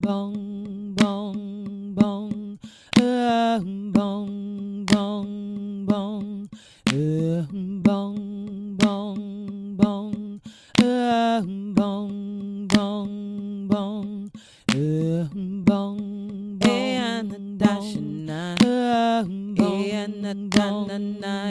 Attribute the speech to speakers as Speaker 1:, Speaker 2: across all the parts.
Speaker 1: bong bong bong. Uh, bong bong bong. Uh, bong bong bong. Uh, bong bong bong. Uh, bong and the dash and uh, bong. And dash and uh,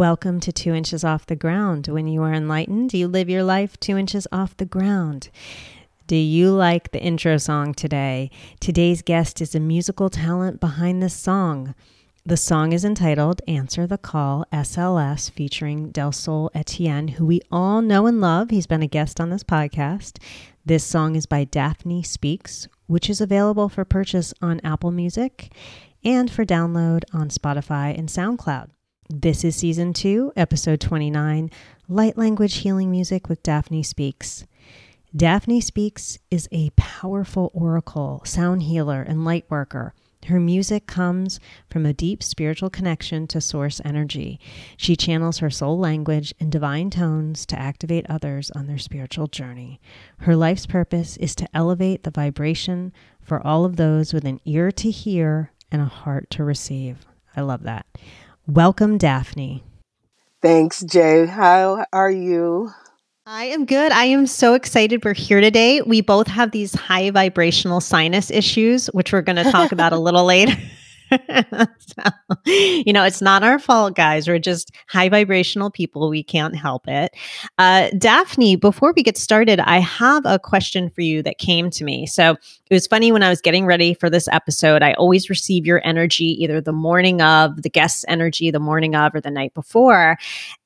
Speaker 2: Welcome to Two Inches Off the Ground. When you are enlightened, you live your life two inches off the ground. Do you like the intro song today? Today's guest is a musical talent behind this song. The song is entitled Answer the Call SLS, featuring Del Sol Etienne, who we all know and love. He's been a guest on this podcast. This song is by Daphne Speaks, which is available for purchase on Apple Music and for download on Spotify and SoundCloud. This is season two, episode 29 Light Language Healing Music with Daphne Speaks. Daphne Speaks is a powerful oracle, sound healer, and light worker. Her music comes from a deep spiritual connection to source energy. She channels her soul language and divine tones to activate others on their spiritual journey. Her life's purpose is to elevate the vibration for all of those with an ear to hear and a heart to receive. I love that. Welcome, Daphne.
Speaker 3: Thanks, Jay. How are you?
Speaker 2: I am good. I am so excited we're here today. We both have these high vibrational sinus issues, which we're going to talk about a little later. so, you know, it's not our fault, guys. We're just high vibrational people. We can't help it. Uh, Daphne, before we get started, I have a question for you that came to me. So it was funny when I was getting ready for this episode. I always receive your energy either the morning of, the guest's energy the morning of, or the night before.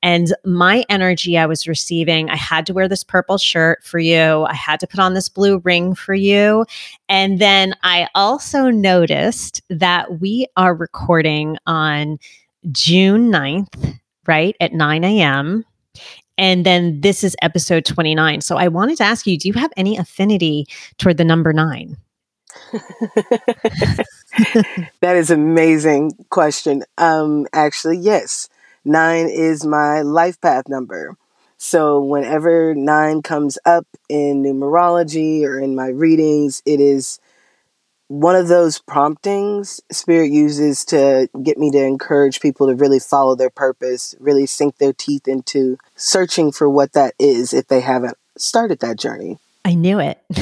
Speaker 2: And my energy I was receiving, I had to wear this purple shirt for you. I had to put on this blue ring for you. And then I also noticed that we are recording on June 9th, right, at 9 a.m. And then this is episode 29. So I wanted to ask you do you have any affinity toward the number nine?
Speaker 3: that is amazing question. Um, actually, yes. Nine is my life path number. So whenever nine comes up in numerology or in my readings, it is one of those promptings spirit uses to get me to encourage people to really follow their purpose, really sink their teeth into searching for what that is if they haven't started that journey.
Speaker 2: I knew it.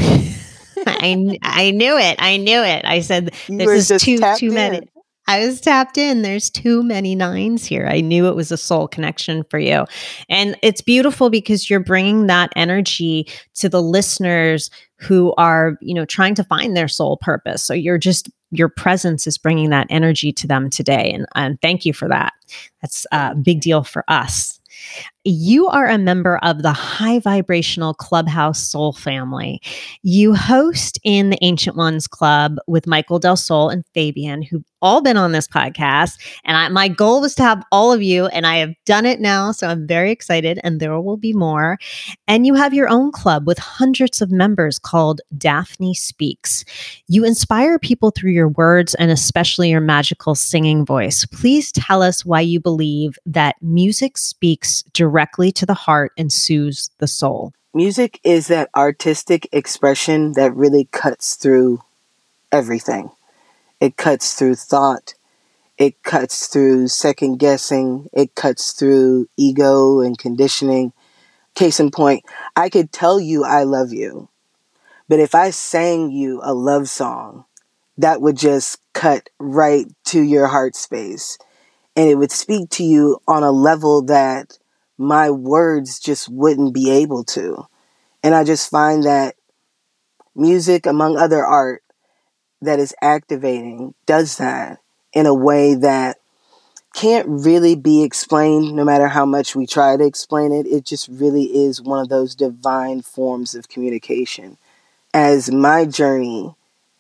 Speaker 2: I I knew it. I knew it. I said this is too too many. I was tapped in. There's too many nines here. I knew it was a soul connection for you. And it's beautiful because you're bringing that energy to the listeners who are, you know, trying to find their soul purpose. So you're just your presence is bringing that energy to them today and, and thank you for that. That's a big deal for us. You are a member of the high vibrational Clubhouse Soul family. You host in the Ancient Ones Club with Michael Del Sol and Fabian, who've all been on this podcast. And I, my goal was to have all of you, and I have done it now. So I'm very excited, and there will be more. And you have your own club with hundreds of members called Daphne Speaks. You inspire people through your words and especially your magical singing voice. Please tell us why you believe that music speaks directly to the heart and soothes the soul.
Speaker 3: Music is that artistic expression that really cuts through everything. It cuts through thought. It cuts through second guessing. It cuts through ego and conditioning. Case in point, I could tell you I love you, but if I sang you a love song, that would just cut right to your heart space. And it would speak to you on a level that my words just wouldn't be able to. And I just find that music, among other art, that is activating does that in a way that can't really be explained no matter how much we try to explain it. It just really is one of those divine forms of communication. As my journey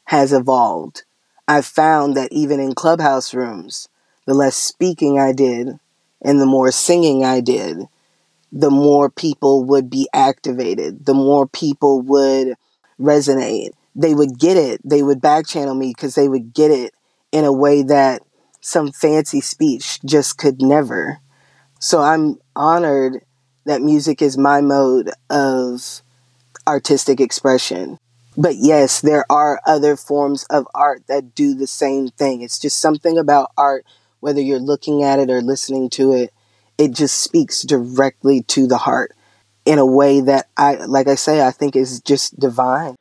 Speaker 3: has evolved, I've found that even in clubhouse rooms, the less speaking I did and the more singing I did, the more people would be activated, the more people would resonate. They would get it. They would back channel me because they would get it in a way that some fancy speech just could never. So I'm honored that music is my mode of artistic expression. But yes, there are other forms of art that do the same thing. It's just something about art, whether you're looking at it or listening to it, it just speaks directly to the heart in a way that I, like I say, I think is just divine.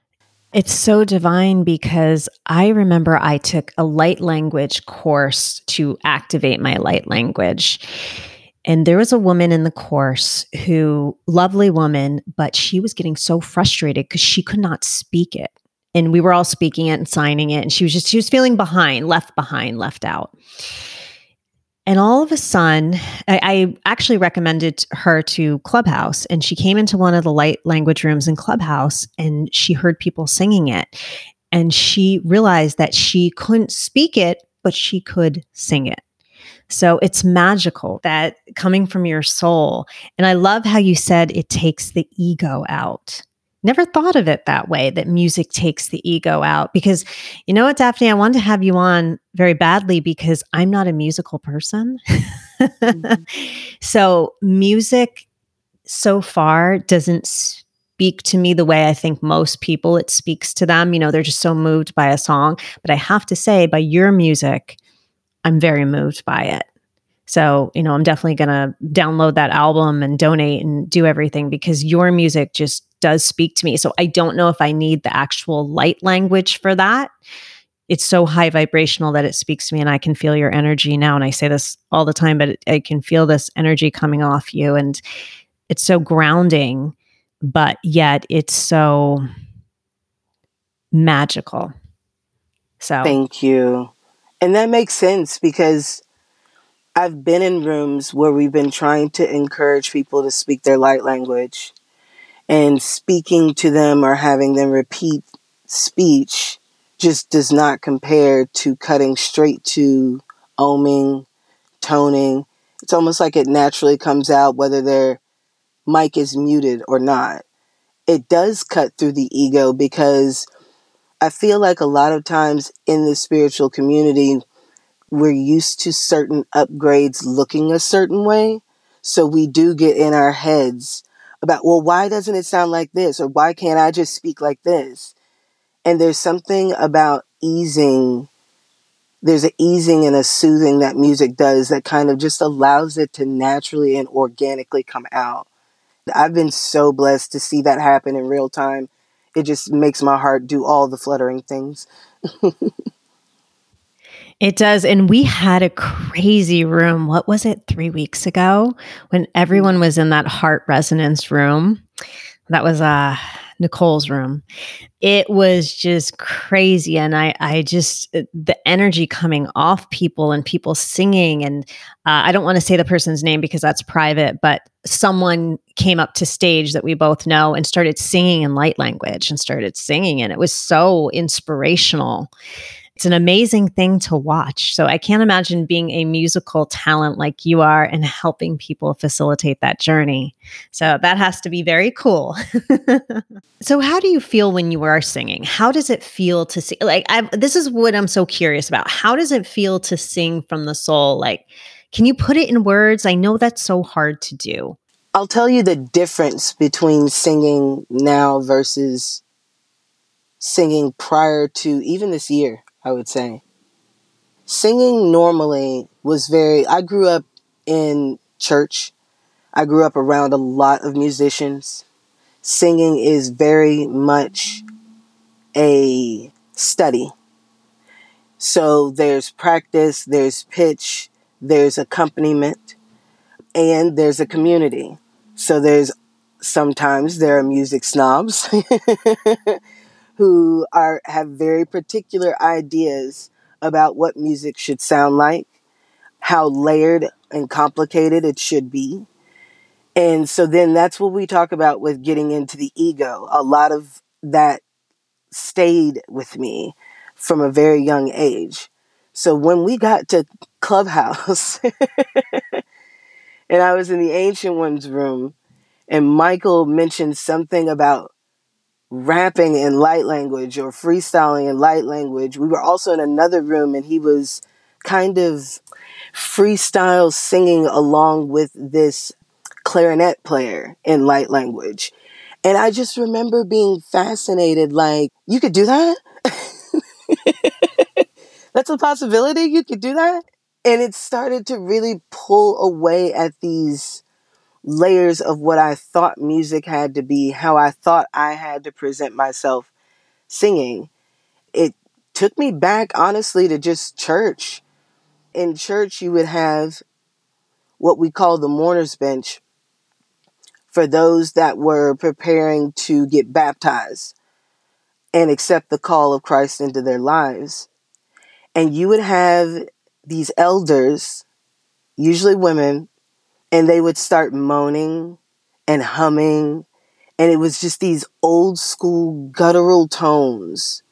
Speaker 2: It's so divine because I remember I took a light language course to activate my light language. And there was a woman in the course who, lovely woman, but she was getting so frustrated because she could not speak it. And we were all speaking it and signing it. And she was just, she was feeling behind, left behind, left out. And all of a sudden, I, I, actually recommended her to Clubhouse, and she came into one of the light language rooms in Clubhouse and she heard people singing it. And she realized that she couldn't speak it, but she could sing it. So it's magical that coming from your soul. And I love how you said it takes the ego out. Never thought of it that way, that music takes the ego out. Because you know what, Daphne, I wanted to have you on very badly because I'm not a musical person. mm-hmm. So music so far doesn't speak to me the way I think most people it speaks to them. You know, they're just so moved by a song. But I have to say, by your music, I'm very moved by it. So, you know, I'm definitely going to download that album and donate and do everything because your music just does speak to me. So, I don't know if I need the actual light language for that. It's so high vibrational that it speaks to me and I can feel your energy now. And I say this all the time, but I can feel this energy coming off you. And it's so grounding, but yet it's so magical. So,
Speaker 3: thank you. And that makes sense because I've been in rooms where we've been trying to encourage people to speak their light language and speaking to them or having them repeat speech just does not compare to cutting straight to oming, toning. It's almost like it naturally comes out whether their mic is muted or not. It does cut through the ego because I feel like a lot of times in the spiritual community, we're used to certain upgrades looking a certain way. So we do get in our heads about, well, why doesn't it sound like this? Or why can't I just speak like this? And there's something about easing, there's an easing and a soothing that music does that kind of just allows it to naturally and organically come out. I've been so blessed to see that happen in real time it just makes my heart do all the fluttering things.
Speaker 2: it does. And we had a crazy room. What was it, three weeks ago when everyone was in that heart resonance room? That was uh Nicole's room. It was just crazy. And I, I just, uh, the energy coming off people and people singing. And uh, I don't want to say the person's name because that's private, but someone came up to stage that we both know and started singing in light language and started singing. And it was so inspirational it's an amazing thing to watch. So I can't imagine being a musical talent like you are and helping people facilitate that journey. So that has to be very cool. so how do you feel when you are singing? How does it feel to sing? Like I've, this is what I'm so curious about. How does it feel to sing from the soul? Like can you put it in words? I know that's so hard to do.
Speaker 3: I'll tell you the difference between singing now versus singing prior to even this year. I would say. Singing normally was very, I grew up in church. I grew up around a lot of musicians. Singing is very much a study. So there's practice, there's pitch, there's accompaniment, and there's a community. So there's sometimes there are music snobs who are have very particular ideas about what music should sound like, how layered and complicated it should be. And so then that's what we talk about with getting into the ego. A lot of that stayed with me from a very young age. So when we got to Clubhouse and I was in the Ancient One's room, and Michael mentioned something about rapping in light language or freestyling in light language. We were also in another room and he was kind of freestyle singing along with this clarinet player in light language. And I just remember being fascinated like, you could do that? That's a possibility. You could do that. And it started to really pull away at these layers of what I thought music had to be, how I thought I had to present myself singing. It took me back, honestly, to just church. In church, you would have what we call the mourner's bench for those that were preparing to get baptized and accept the call of Christ into their lives. And you would have these elders, usually women, and they would start moaning and humming. And it was just these old school guttural tones.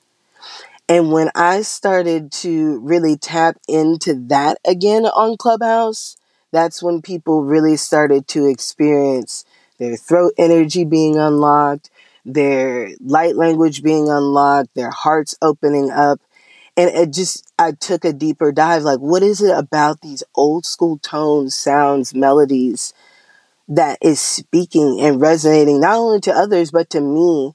Speaker 3: And when I started to really tap into that again on Clubhouse, that's when people really started to experience their throat energy being unlocked, their light language being unlocked, their hearts opening up. And it just, I took a deeper dive like, what is it about these old school tones, sounds, melodies that is speaking and resonating not only to others, but to me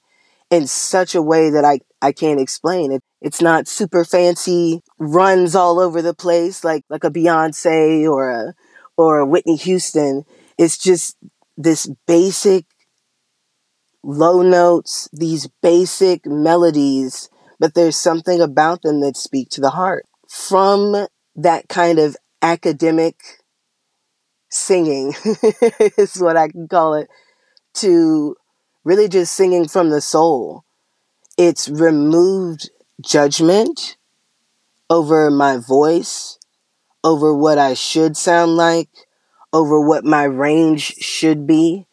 Speaker 3: in such a way that I, I can't explain it. It's not super fancy runs all over the place like, like a Beyonce or a, or a Whitney Houston. It's just this basic low notes, these basic melodies, but there's something about them that speak to the heart. From that kind of academic singing is what I can call it to really just singing from the soul. It's removed judgment over my voice, over what I should sound like, over what my range should be,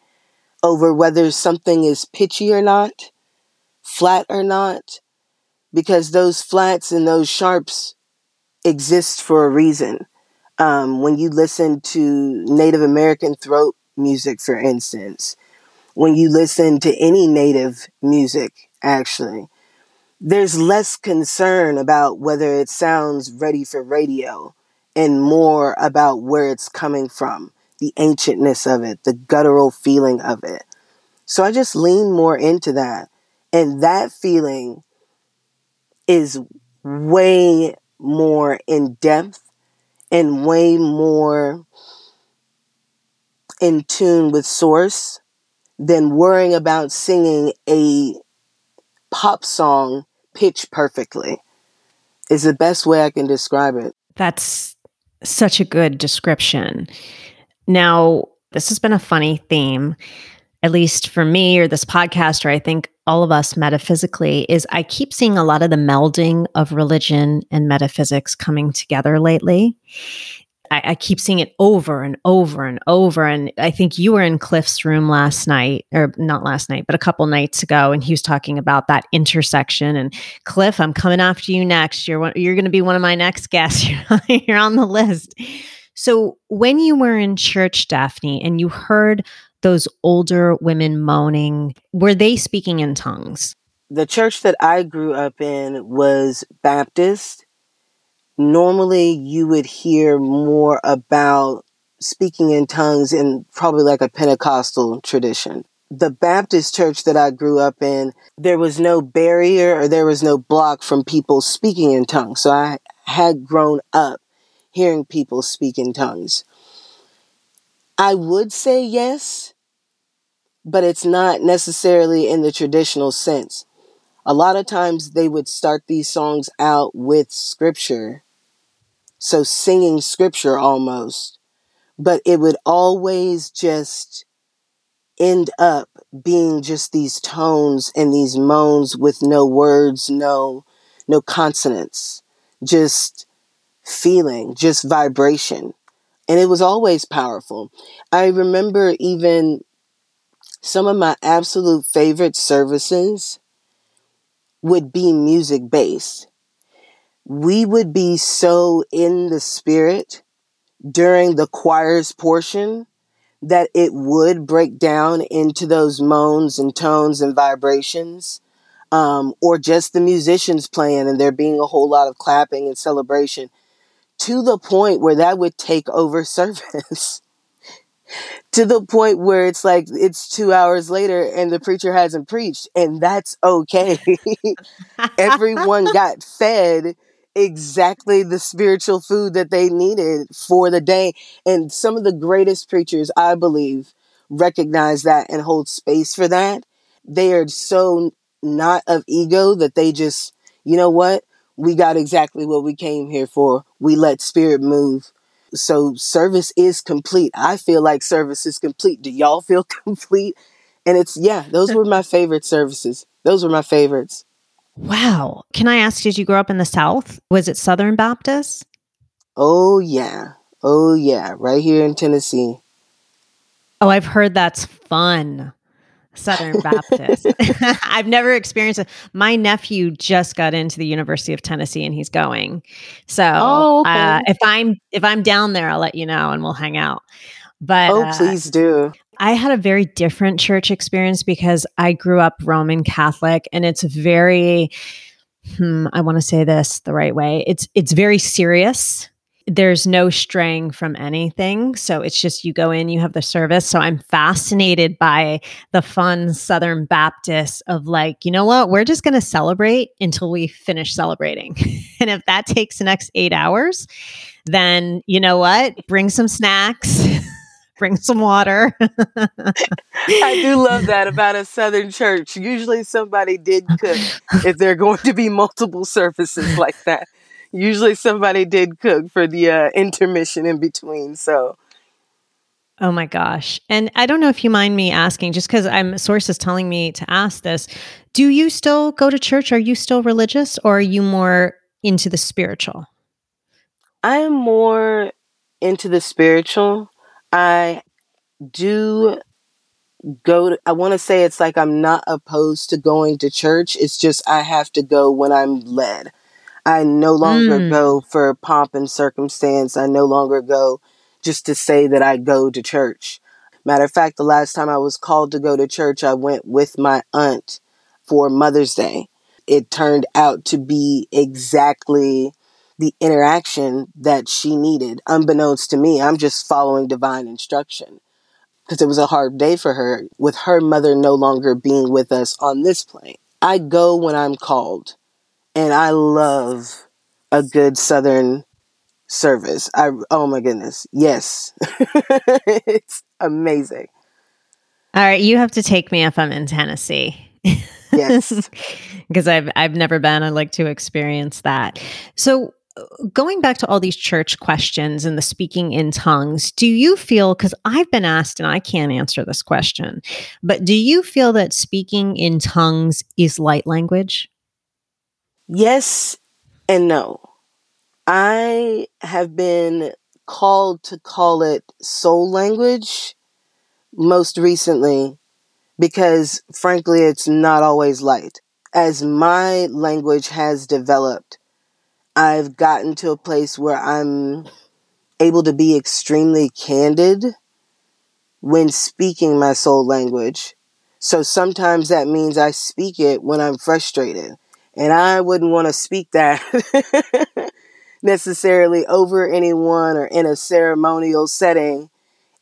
Speaker 3: over whether something is pitchy or not, flat or not, because those flats and those sharps exist for a reason. Um, when you listen to Native American throat music, for instance, when you listen to any Native music, actually, there's less concern about whether it sounds ready for radio and more about where it's coming from, the ancientness of it, the guttural feeling of it. So I just lean more into that. And that feeling is way more in depth and way more in tune with source than worrying about singing a pop song pitch perfectly is the best way I can describe it.
Speaker 2: That's such a good description. Now, this has been a funny theme, at least for me or this podcast, or I think all of us metaphysically, is I keep seeing a lot of the melding of religion and metaphysics coming together lately. I, I, keep seeing it over and over and over. And I think you were in Cliff's room last night, or not last night, but a couple nights ago, and he was talking about that intersection. And Cliff, I'm coming after you next. You're you're going to be one of my next guests. you're on the list. So when you were in church, Daphne, and you heard those older women moaning, were they speaking in tongues?
Speaker 3: The church that I grew up in was Baptist. Normally, you would hear more about speaking in tongues in probably like a Pentecostal tradition. The Baptist church that I grew up in, there was no barrier or there was no block from people speaking in tongues. So I had grown up hearing people speak in tongues. I would say yes, but it's not necessarily in the traditional sense. A lot of times they would start these songs out with scripture, so singing scripture almost, but it would always just end up being just these tones and these moans with no words, no no consonants, just feeling, just vibration. And it was always powerful. I remember even some of my absolute favorite services would be music based. We would be so in the spirit during the choir's portion that it would break down into those moans and tones and vibrations, um, or just the musicians playing and there being a whole lot of clapping and celebration to the point where that would take over service. To the point where it's like it's two hours later and the preacher hasn't preached, and that's okay. Everyone got fed exactly the spiritual food that they needed for the day. And some of the greatest preachers, I believe, recognize that and hold space for that. They are so not of ego that they just, you know what? We got exactly what we came here for. We let spirit move. So service is complete. I feel like service is complete. Do y'all feel complete? And it's, yeah, those were my favorite services. Those were my favorites.
Speaker 2: Wow. Can I ask, did you grow up in the South? Was it Southern Baptist?
Speaker 3: Oh, yeah. Oh, yeah. Right here in Tennessee.
Speaker 2: Oh, I've heard that's fun. Southern Baptist. I've never experienced it. My nephew just got into the University of Tennessee and he's going. So oh, okay. uh, if I'm if I'm down there, I'll let you know and we'll hang out. But
Speaker 3: oh, uh, please do.
Speaker 2: I had a very different church experience because I grew up Roman Catholic and it's very hmm, I want to say this the right way. It's it's very serious. There's no straying from anything. So it's just you go in, you have the service. So I'm fascinated by the fun Southern Baptists of like, you know what? We're just going to celebrate until we finish celebrating. and if that takes the next eight hours, then you know what? Bring some snacks. bring some water.
Speaker 3: I do love that about a Southern church. Usually somebody did cook if there are going to be multiple services like that. Usually somebody did cook for the uh, intermission in between. So.
Speaker 2: Oh my gosh. And I don't know if you mind me asking, just because I'm sources telling me to ask this. Do you still go to church? Are you still religious or are you more into the spiritual?
Speaker 3: I am more into the spiritual. I do go to, I want to say it's like I'm not opposed to going to church. It's just I have to go when I'm led. I no longer mm. go for pomp and circumstance. I no longer go just to say that I go to church. Matter of fact, the last time I was called to go to church, I went with my aunt for Mother's Day. It turned out to be exactly the interaction that she needed. Unbeknownst to me, I'm just following divine instruction because it was a hard day for her with her mother no longer being with us on this plane. I go when I'm called, and I love a good Southern service. I oh my goodness, yes, it's amazing.
Speaker 2: All right, you have to take me if I'm in Tennessee.
Speaker 3: Yes,
Speaker 2: because I've I've never been. I'd like to experience that. So uh, going back to all these church questions and the speaking in tongues, do you feel, because I've been asked and I can't answer this question, but do you feel that speaking in tongues is light language?
Speaker 3: Yes and no. I have been called to call it soul language most recently because, frankly, it's not always light. As my language has developed, I've gotten to a place where I'm able to be extremely candid when speaking my soul language. So sometimes that means I speak it when I'm frustrated. And I wouldn't want to speak that necessarily over anyone or in a ceremonial setting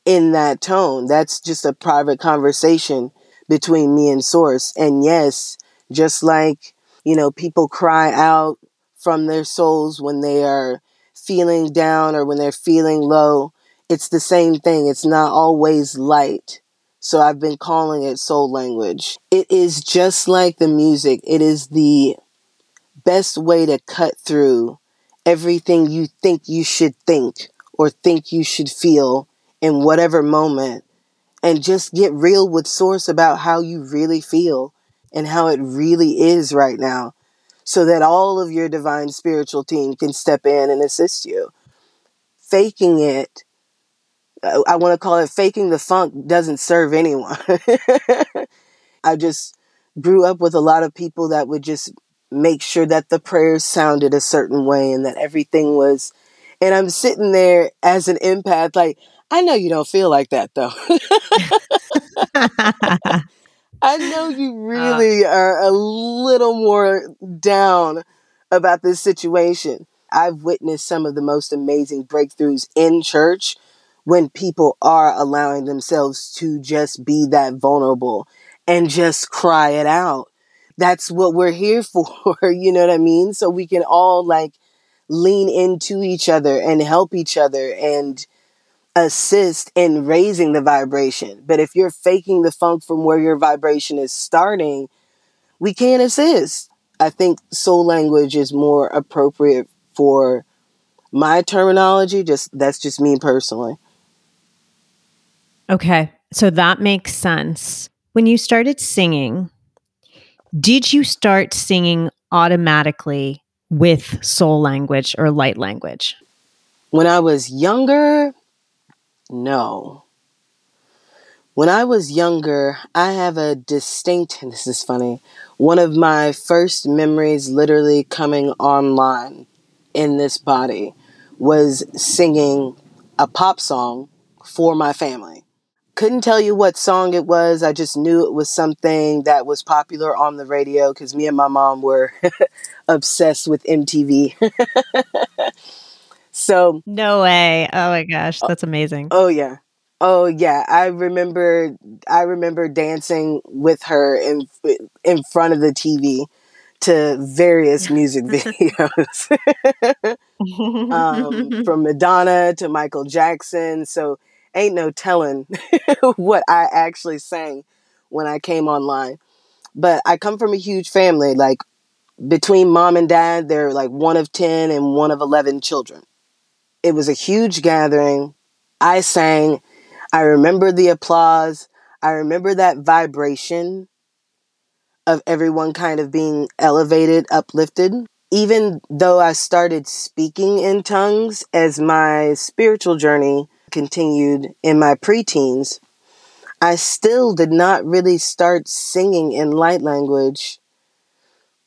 Speaker 3: in that tone. That's just a private conversation between me and Source. And yes, just like, you know, people cry out from their souls when they are feeling down or when they're feeling low. It's the same thing. It's not always light. So I've been calling it soul language. It is just like the music. It is the best way to cut through everything you think you should think or think you should feel in whatever moment and just get real with source about how you really feel and how it really is right now so that all of your divine spiritual team can step in and assist you. Faking it, I want to call it faking the funk, doesn't serve anyone. I just grew up with a lot of people that would just make sure that the prayers sounded a certain way and that everything was. And I'm sitting there as an empath, like, I know you don't feel like that though. I know you
Speaker 2: Uh.
Speaker 3: really are a little more down about this situation. I've witnessed some of the most amazing breakthroughs in church when people are allowing themselves to just be that vulnerable and just cry it out. That's what we're here for, you know what I mean? So we can all like lean into each other and help each other and assist in raising the vibration. But if you're faking the funk from where your vibration is starting, we can't assist. I think soul language is more appropriate for my terminology. Just that's just me personally.
Speaker 2: Okay. So that makes sense. When you started singing, did you start singing automatically with soul language or light language?
Speaker 3: When I was younger, no. When I was younger, I have a distinct, this is funny, one of my first memories literally coming online in this body was singing a pop song for my family. Couldn't tell you what song it was. I just knew it was something that was popular on the radio because me and my mom were obsessed with MTV. so
Speaker 2: No way. Oh my gosh. That's amazing.
Speaker 3: Oh yeah. Oh yeah. I remember I remember dancing with her in in front of the TV to various music videos. um, from Madonna to Michael Jackson. So ain't no telling what I actually sang when I came online. But I come from a huge family. Like between mom and dad, they're like one of 10 and one of 11 children. It was a huge gathering. I sang. I remember the applause. I remember that vibration of everyone kind of being elevated, uplifted. Even though I started speaking in tongues as my spiritual journey continued in my preteens, I still did not really start singing in light language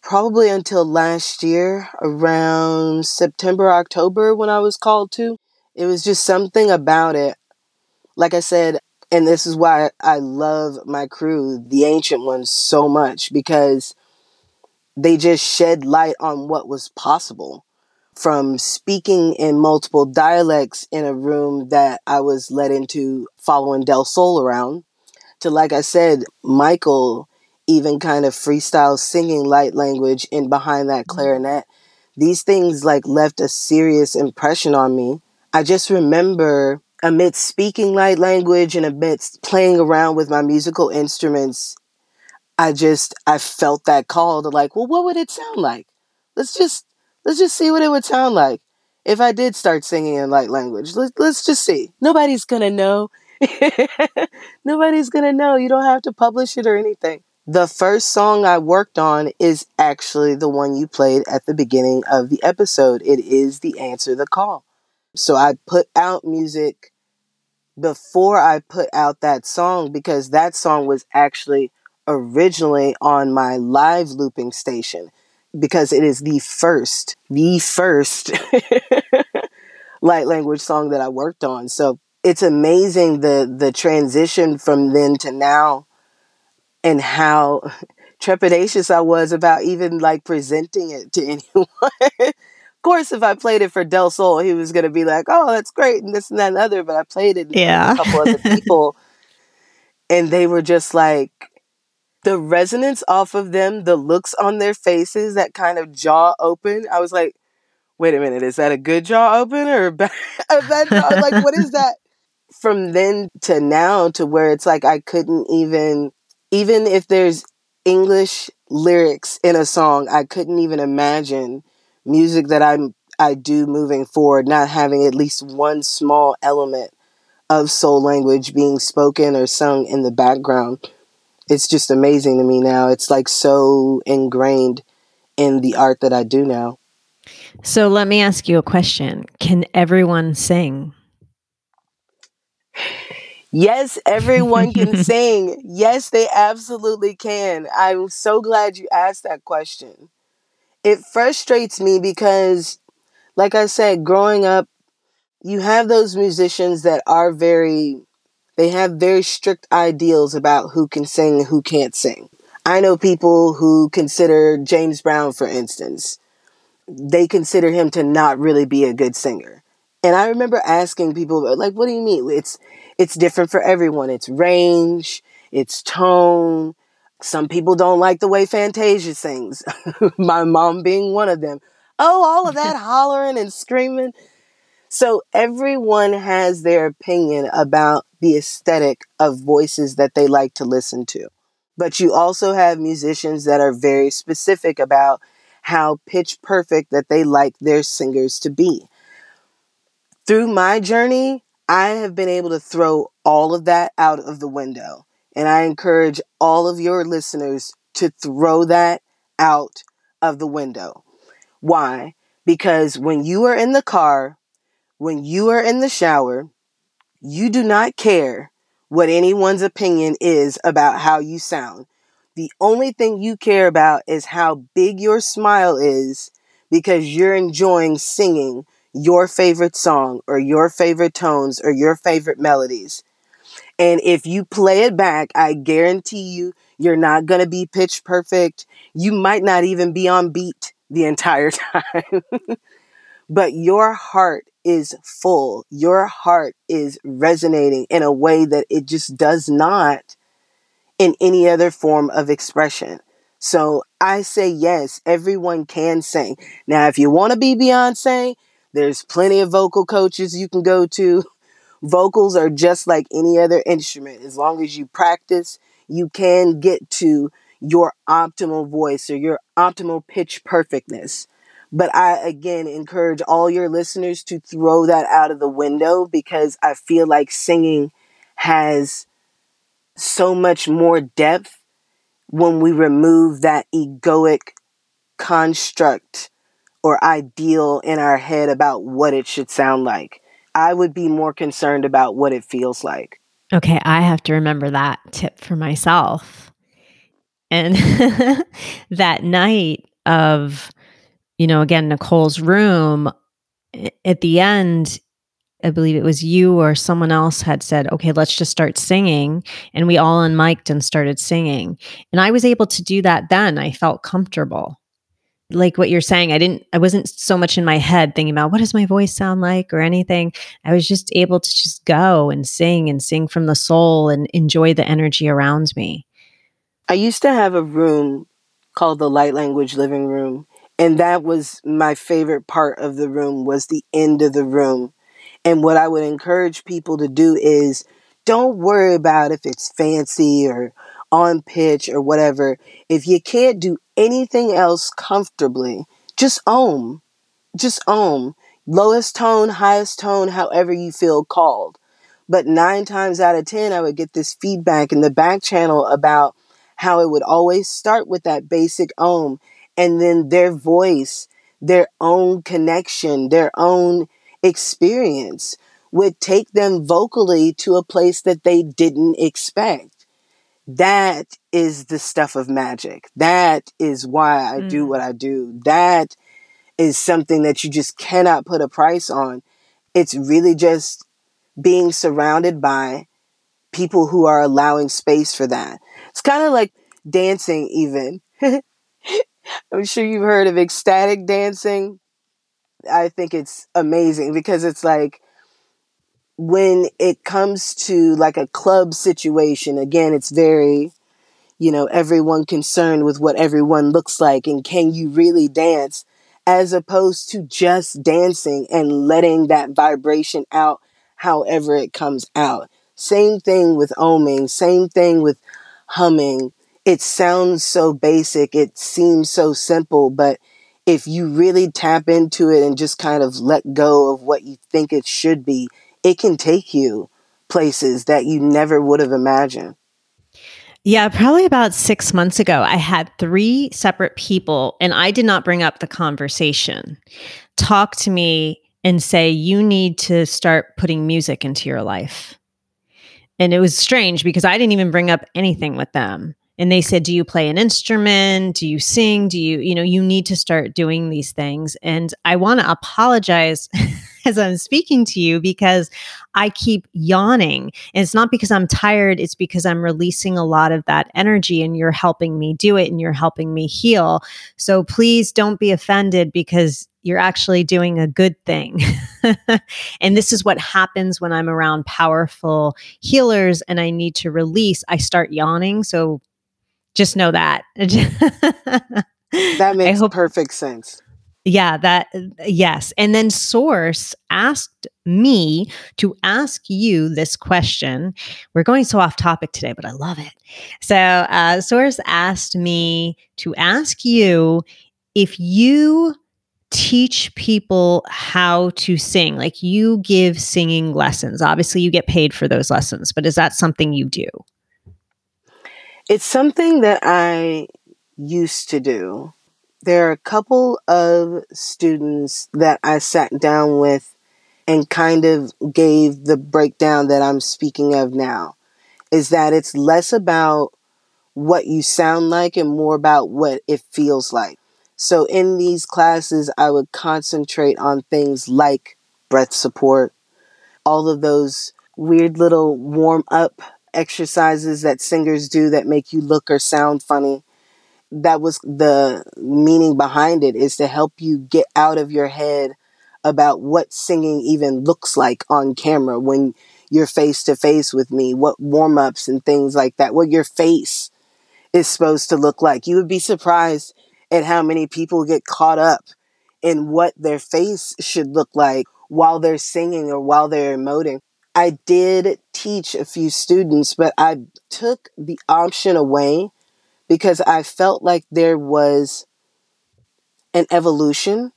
Speaker 3: probably until last year, around September, October, when I was called to. It was just something about it. Like I said, and this is why I love my crew, the ancient ones, so much because they just shed light on what was possible. From speaking in multiple dialects in a room that I was led into following Del Sol around, to like I said, Michael even kind of freestyle singing light language in behind that mm-hmm. clarinet. These things like left a serious impression on me. I just remember amidst speaking light language and amidst playing around with my musical instruments, I just I felt that call to like, well, what would it sound like? Let's just let's just see what it would sound like if I did start singing in light language. Let, let's just see. Nobody's gonna know. Nobody's gonna know. You don't have to publish it or anything. The first song I worked on is actually the one you played at the beginning of the episode. It is the Answer the Call. So I put out music before I put out that song because that song was actually originally on my live looping station because it is the first, the first light language song that I worked on. So it's amazing the the transition from then to now and how trepidatious I was about even like presenting it to anyone. of course, if I played it for Del Sol, he was going to be like, "Oh, that's great," and this and that and other. But I played it
Speaker 2: Yeah.
Speaker 3: a couple other people, and they were just like the resonance off of them, the looks on their faces, that kind of jaw open. I was like, "Wait a minute, is that a good jaw open or a bad, a bad jaw? Like, what is that?" From then to now, to where it's like I couldn't even even if there's English lyrics in a song, I couldn't even imagine music that I'm I do moving forward not having at least one small element of soul language being spoken or sung in the background. It's just amazing to me now. It's like so ingrained in the art that I do now.
Speaker 2: So let me ask you a question. Can everyone sing?
Speaker 3: Yes, everyone can sing. Yes, they absolutely can. I'm so glad you asked that question. It frustrates me because, like I said, growing up, you have those musicians that are very they have very strict ideals about who can sing and who can't sing. I know people who consider James Brown, for instance, they consider him to not really be a good singer. And I remember asking people, like, what do you mean? It's it's different for everyone. It's range, it's tone. Some people don't like the way Fantasia sings. My mom being one of them. Oh, all of that hollering and screaming. So everyone has their opinion about the aesthetic of voices that they like to listen to. But you also have musicians that are very specific about how pitch perfect that they like their singers to be. Through my journey, I have been able to throw all of that out of the window. And I encourage all of your listeners to throw that out of the window. Why? Because when you are in the car when you are in the shower, you do not care what anyone's opinion is about how you sound. The only thing you care about is how big your smile is because you're enjoying singing your favorite song or your favorite tones or your favorite melodies. And if you play it back, I guarantee you, you're not going to be pitch perfect. You might not even be on beat the entire time. But your heart is full. Your heart is resonating in a way that it just does not in any other form of expression. So I say yes, everyone can sing. Now, if you want to be Beyonce, there's plenty of vocal coaches you can go to. Vocals are just like any other instrument. As long as you practice, you can get to your optimal voice or your optimal pitch perfectness. But I again encourage all your listeners to throw that out of the window because I feel like singing has so much more depth when we remove that egoic construct or ideal in our head about what it should sound like. I would be more concerned about what it feels like.
Speaker 2: Okay, I have to remember that tip for myself. And that night of you know, again, Nicole's room, at the end, I believe it was you or someone else had said, okay, let's just start singing. And we all unmiked and started singing. And I was able to do that then. I felt comfortable. Like what you're saying, I didn't, I wasn't so much in my head thinking about what does my voice sound like or anything. I was just able to just go and sing and sing from the soul and enjoy the energy around me.
Speaker 3: I used to have a room called the Light Language Living Room and that was my favorite part of the room was the end of the room. And what i would encourage people to do is don't worry about if it's fancy or on pitch or whatever. If you can't do anything else comfortably just om just om. Lowest tone highest tone however you feel called. But nine times out of ten i would get this feedback in the back channel about how it would always start with that basic om and then their voice, their own connection, their own experience would take them vocally to a place that they didn't expect. That is the stuff of magic. That is why I mm. do what I do. That is something that you just cannot put a price on. It's really just being surrounded by people who are allowing space for that. It's kind of like dancing, even. I'm sure you've heard of ecstatic dancing. I think it's amazing because it's like when it comes to like a club situation, again, it's very, you know, everyone concerned with what everyone looks like and can you really dance as opposed to just dancing and letting that vibration out however it comes out. Same thing with oming, same thing with humming, it sounds so basic, it seems so simple, but if you really tap into it and just kind of let go of what you think it should be, it can take you places that you never would have imagined.
Speaker 2: Yeah, probably about six months ago, I had three separate people, and I did not bring up the conversation, talk to me and say, You need to start putting music into your life. And it was strange because I didn't even bring up anything with them and they said do you play an instrument do you sing do you you know you need to start doing these things and i want to apologize as I'm speaking to you because I keep yawning. And it's not because I'm tired, it's because I'm releasing a lot of that energy and you're helping me do it and you're helping me heal. So please don't be offended because you're actually doing a good thing. and this is what happens when I'm around powerful healers and I need to release. I start yawning. So just know that.
Speaker 3: that makes hope, perfect sense.
Speaker 2: Yeah, that, yes. And then Source asked me to ask you this question. We're going so off topic today, but I love it. So, uh, Source asked me to ask you if you teach people how to sing? Like you give singing lessons. Obviously, you get paid for those lessons, but is that something you do?
Speaker 3: It's something that I used to do. There are a couple of students that I sat down with and kind of gave the breakdown that I'm speaking of now. Is that it's less about what you sound like and more about what it feels like. So in these classes, I would concentrate on things like breath support, all of those weird little warm up exercises that singers do that make you look or sound funny. That was the meaning behind it is to help you get out of your head about what singing even looks like on camera when you're face to face with me, what warm ups and things like that, what your face is supposed to look like. You would be surprised at how many people get caught up in what their face should look like while they're singing or while they're emoting. I did teach a few students, but I took the option away because I felt like there was an evolution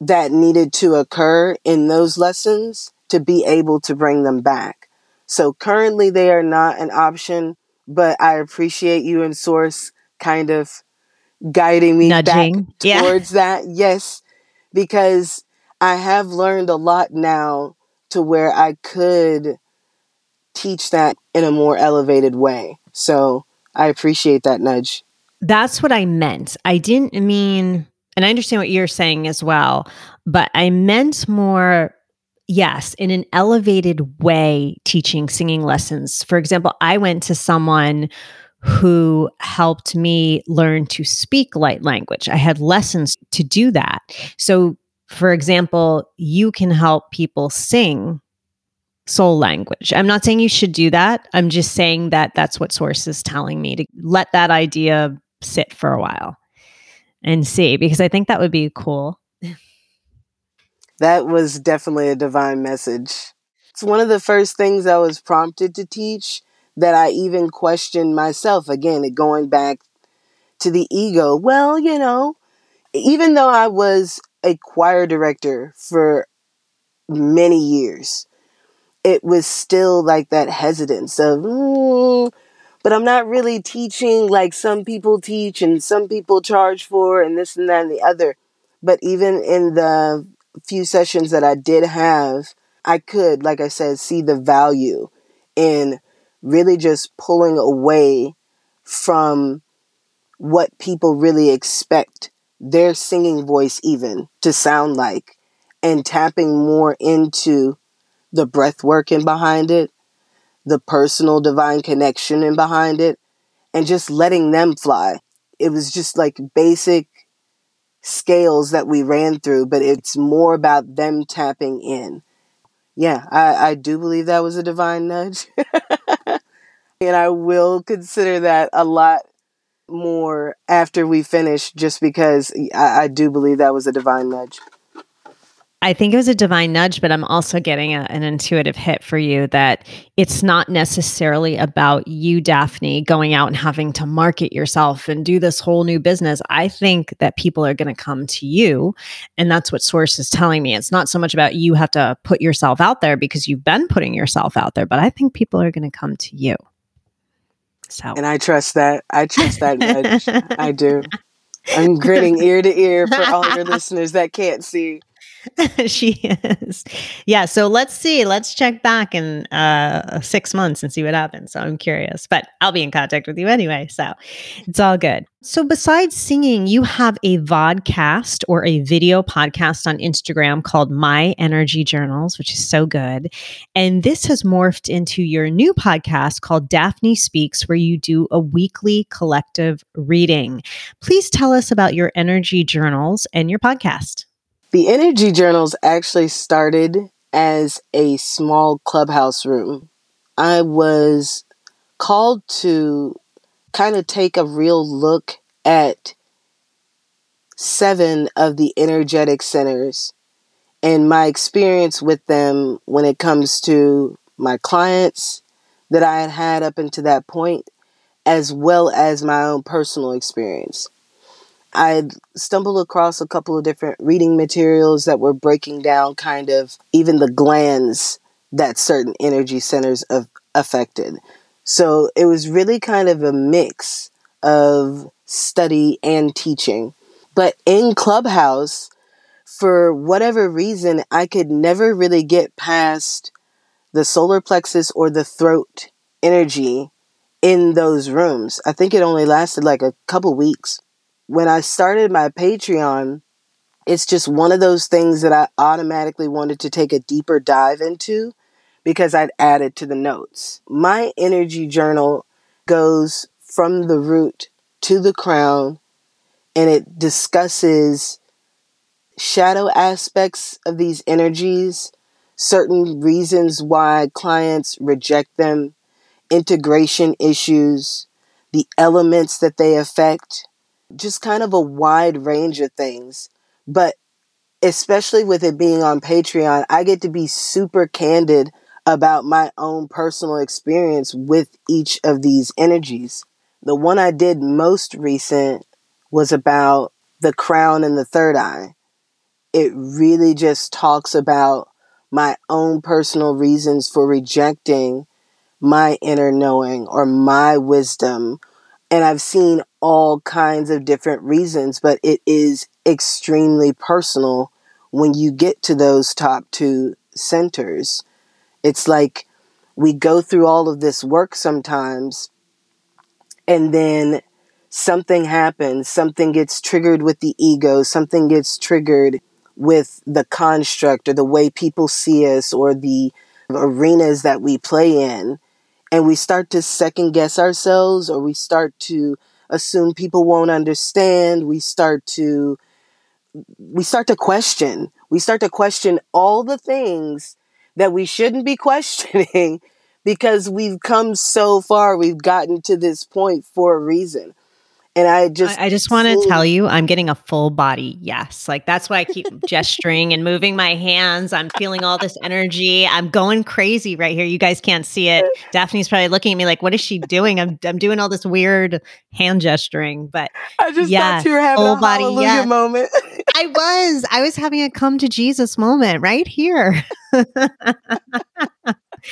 Speaker 3: that needed to occur in those lessons to be able to bring them back. So currently they are not an option, but I appreciate you and Source kind of guiding me Nudging. back yeah. towards that. Yes, because I have learned a lot now to where I could teach that in a more elevated way. So I appreciate that nudge.
Speaker 2: That's what I meant. I didn't mean, and I understand what you're saying as well, but I meant more yes, in an elevated way, teaching singing lessons. For example, I went to someone who helped me learn to speak light language. I had lessons to do that. So, for example, you can help people sing soul language. I'm not saying you should do that. I'm just saying that that's what source is telling me to let that idea sit for a while and see because I think that would be cool.
Speaker 3: That was definitely a divine message. It's one of the first things I was prompted to teach that I even questioned myself. Again, going back to the ego. Well, you know, even though I was a choir director for many years, it was still like that hesitance of, mm, but I'm not really teaching like some people teach and some people charge for, and this and that and the other. But even in the few sessions that I did have, I could, like I said, see the value in really just pulling away from what people really expect their singing voice even to sound like and tapping more into the breath work in behind it, the personal divine connection in behind it, and just letting them fly. It was just like basic scales that we ran through, but it's more about them tapping in. Yeah, I, I do believe that was a divine nudge. and I will consider that a lot more after we finish, just because I, I do believe that was a divine nudge.
Speaker 2: I think it was a divine nudge, but I'm also getting a, an intuitive hit for you that it's not necessarily about you, Daphne, going out and having to market yourself and do this whole new business. I think that people are going to come to you. And that's what Source is telling me. It's not so much about you have to put yourself out there because you've been putting yourself out there, but I think people are going to come to you.
Speaker 3: So. And I trust that. I trust that I do. I'm grinning ear to ear for all your listeners that can't see.
Speaker 2: she is. Yeah. So let's see. Let's check back in uh, six months and see what happens. So I'm curious, but I'll be in contact with you anyway. So it's all good. So besides singing, you have a vodcast or a video podcast on Instagram called My Energy Journals, which is so good. And this has morphed into your new podcast called Daphne Speaks, where you do a weekly collective reading. Please tell us about your energy journals and your podcast.
Speaker 3: The energy journals actually started as a small clubhouse room. I was called to kind of take a real look at seven of the energetic centers and my experience with them when it comes to my clients that I had had up until that point, as well as my own personal experience. I stumbled across a couple of different reading materials that were breaking down kind of even the glands that certain energy centers affected. So it was really kind of a mix of study and teaching. But in Clubhouse, for whatever reason, I could never really get past the solar plexus or the throat energy in those rooms. I think it only lasted like a couple weeks when I started my Patreon, it's just one of those things that I automatically wanted to take a deeper dive into because I'd added to the notes. My energy journal goes from the root to the crown and it discusses shadow aspects of these energies, certain reasons why clients reject them, integration issues, the elements that they affect just kind of a wide range of things. But especially with it being on Patreon, I get to be super candid about my own personal experience with each of these energies. The one I did most recent was about the crown and the third eye. It really just talks about my own personal reasons for rejecting my inner knowing or my wisdom and I've seen all kinds of different reasons, but it is extremely personal when you get to those top two centers. It's like we go through all of this work sometimes, and then something happens, something gets triggered with the ego, something gets triggered with the construct or the way people see us or the arenas that we play in and we start to second guess ourselves or we start to assume people won't understand. We start to we start to question. We start to question all the things that we shouldn't be questioning because we've come so far. We've gotten to this point for a reason and I just
Speaker 2: I, I just want to tell you I'm getting a full body yes. Like that's why I keep gesturing and moving my hands. I'm feeling all this energy. I'm going crazy right here. You guys can't see it. Daphne's probably looking at me like, what is she doing? I'm I'm doing all this weird hand gesturing. But
Speaker 3: I just thought you were having a full a body hallelujah yes. moment.
Speaker 2: I was. I was having a come to Jesus moment right here.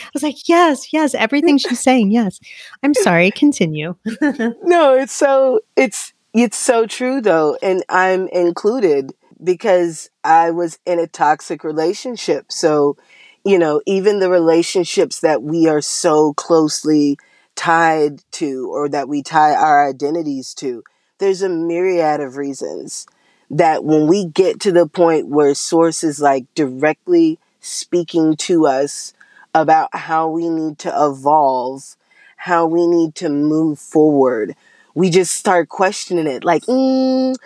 Speaker 2: I was like, yes, yes, everything she's saying, yes. I'm sorry, continue.
Speaker 3: no, it's so it's it's so true though, and I'm included because I was in a toxic relationship. So, you know, even the relationships that we are so closely tied to or that we tie our identities to, there's a myriad of reasons that when we get to the point where sources like directly speaking to us about how we need to evolve, how we need to move forward. We just start questioning it like, mm,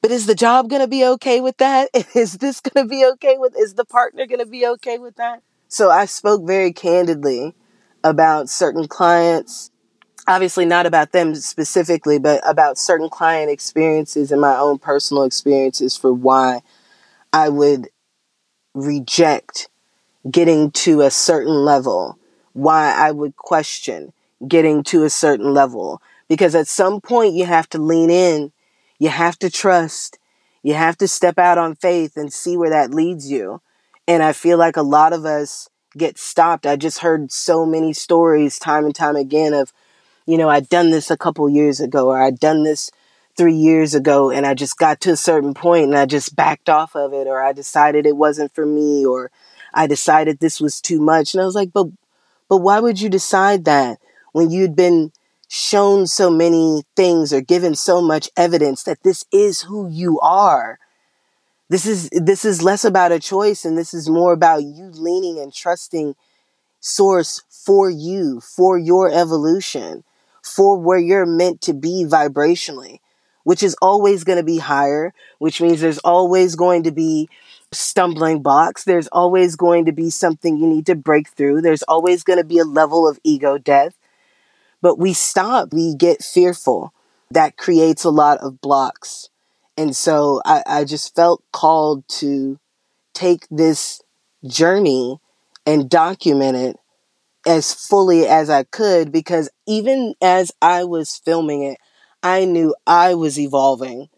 Speaker 3: but is the job going to be okay with that? Is this going to be okay with, is the partner going to be okay with that? So I spoke very candidly about certain clients, obviously not about them specifically, but about certain client experiences and my own personal experiences for why I would reject getting to a certain level, why I would question getting to a certain level. Because at some point, you have to lean in, you have to trust, you have to step out on faith and see where that leads you. And I feel like a lot of us get stopped. I just heard so many stories time and time again of, you know, I'd done this a couple years ago, or I'd done this three years ago and I just got to a certain point and I just backed off of it or I decided it wasn't for me or I decided this was too much. And I was like, but but why would you decide that when you'd been shown so many things or given so much evidence that this is who you are? This is this is less about a choice and this is more about you leaning and trusting source for you, for your evolution, for where you're meant to be vibrationally which is always going to be higher, which means there's always going to be stumbling blocks. There's always going to be something you need to break through. There's always going to be a level of ego death. But we stop, we get fearful. That creates a lot of blocks. And so I, I just felt called to take this journey and document it as fully as I could because even as I was filming it, I knew I was evolving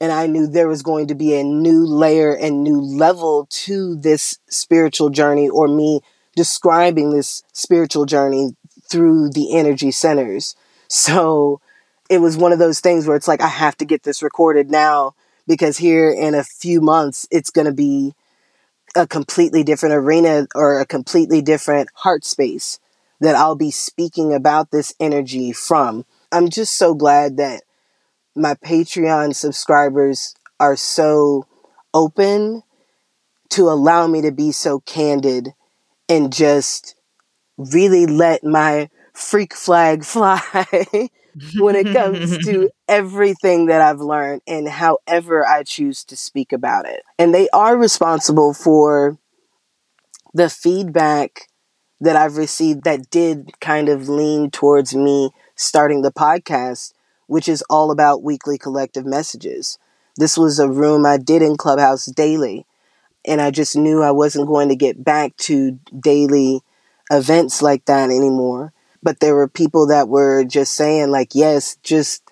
Speaker 3: and I knew there was going to be a new layer and new level to this spiritual journey or me describing this spiritual journey through the energy centers. So it was one of those things where it's like, I have to get this recorded now because here in a few months, it's going to be a completely different arena or a completely different heart space that I'll be speaking about this energy from. I'm just so glad that my Patreon subscribers are so open to allow me to be so candid and just really let my freak flag fly when it comes to everything that I've learned and however I choose to speak about it. And they are responsible for the feedback that I've received that did kind of lean towards me starting the podcast, which is all about weekly collective messages. This was a room I did in Clubhouse daily, and I just knew I wasn't going to get back to daily events like that anymore. But there were people that were just saying, like, yes, just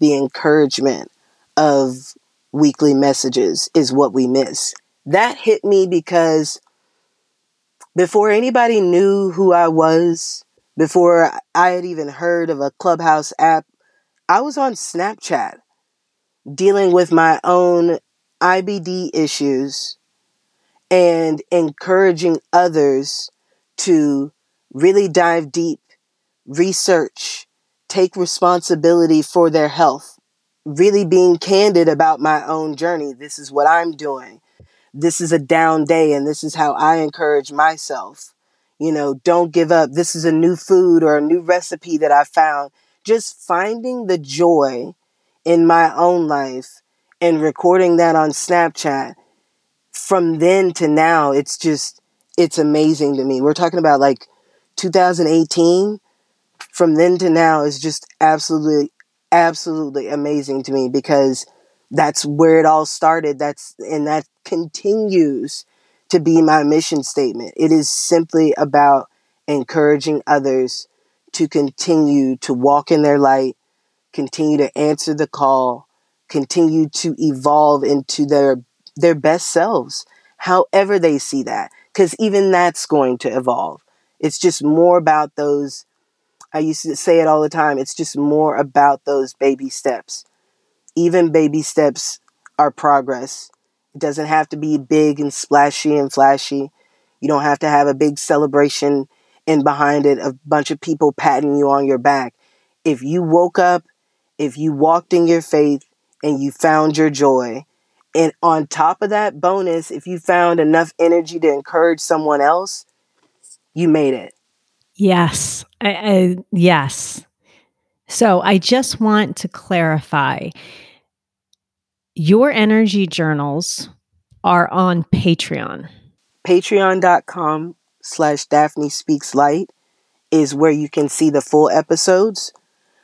Speaker 3: the encouragement of weekly messages is what we miss. That hit me because before anybody knew who I was, before I had even heard of a Clubhouse app, I was on Snapchat dealing with my own IBD issues and encouraging others to really dive deep, research, take responsibility for their health, really being candid about my own journey. This is what I'm doing this is a down day and this is how I encourage myself. You know, don't give up. This is a new food or a new recipe that I found. Just finding the joy in my own life and recording that on Snapchat from then to now, it's just, it's amazing to me. We're talking about like 2018. From then to now is just absolutely, absolutely amazing to me because that's where it all started. That's and that continues to be my mission statement. It is simply about encouraging others to continue to walk in their light, continue to answer the call, continue to evolve into their their best selves, however they see that. Because even that's going to evolve. It's just more about those. I used to say it all the time. It's just more about those baby steps even baby steps are progress. It doesn't have to be big and splashy and flashy. You don't have to have a big celebration and behind it a bunch of people patting you on your back. If you woke up, if you walked in your faith and you found your joy, and on top of that bonus, if you found enough energy to encourage someone else, you made it.
Speaker 2: Yes. I, I, yes. So I just want to clarify your energy journals are on Patreon.
Speaker 3: Patreon.com slash Daphne Speaks Light is where you can see the full episodes.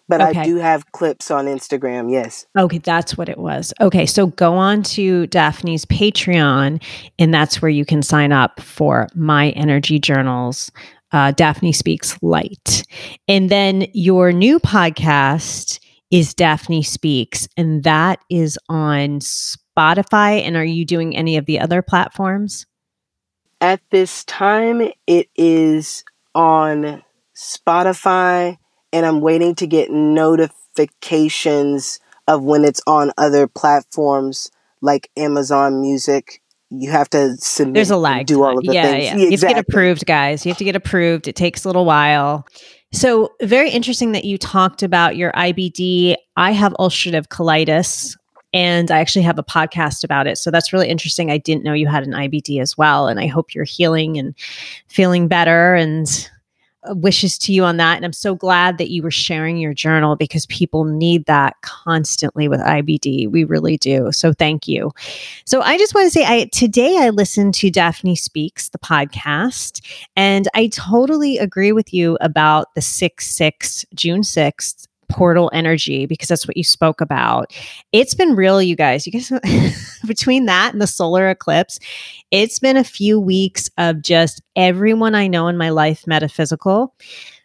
Speaker 3: But okay. I do have clips on Instagram, yes.
Speaker 2: Okay, that's what it was. Okay, so go on to Daphne's Patreon, and that's where you can sign up for my energy journals. Uh, Daphne Speaks Light. And then your new podcast is Daphne Speaks, and that is on Spotify. And are you doing any of the other platforms?
Speaker 3: At this time, it is on Spotify, and I'm waiting to get notifications of when it's on other platforms like Amazon Music. You have to submit.
Speaker 2: There's a lag.
Speaker 3: Do all of the
Speaker 2: yeah,
Speaker 3: things.
Speaker 2: yeah. You have to get approved, guys. You have to get approved. It takes a little while. So, very interesting that you talked about your IBD. I have ulcerative colitis and I actually have a podcast about it. So that's really interesting. I didn't know you had an IBD as well. And I hope you're healing and feeling better and uh, wishes to you on that. And I'm so glad that you were sharing your journal because people need that constantly with IBD. We really do. So thank you. So I just want to say I today I listened to Daphne Speaks, the podcast, and I totally agree with you about the 6 6, June 6th portal energy because that's what you spoke about. It's been real, you guys. You guys, between that and the solar eclipse, it's been a few weeks of just everyone I know in my life metaphysical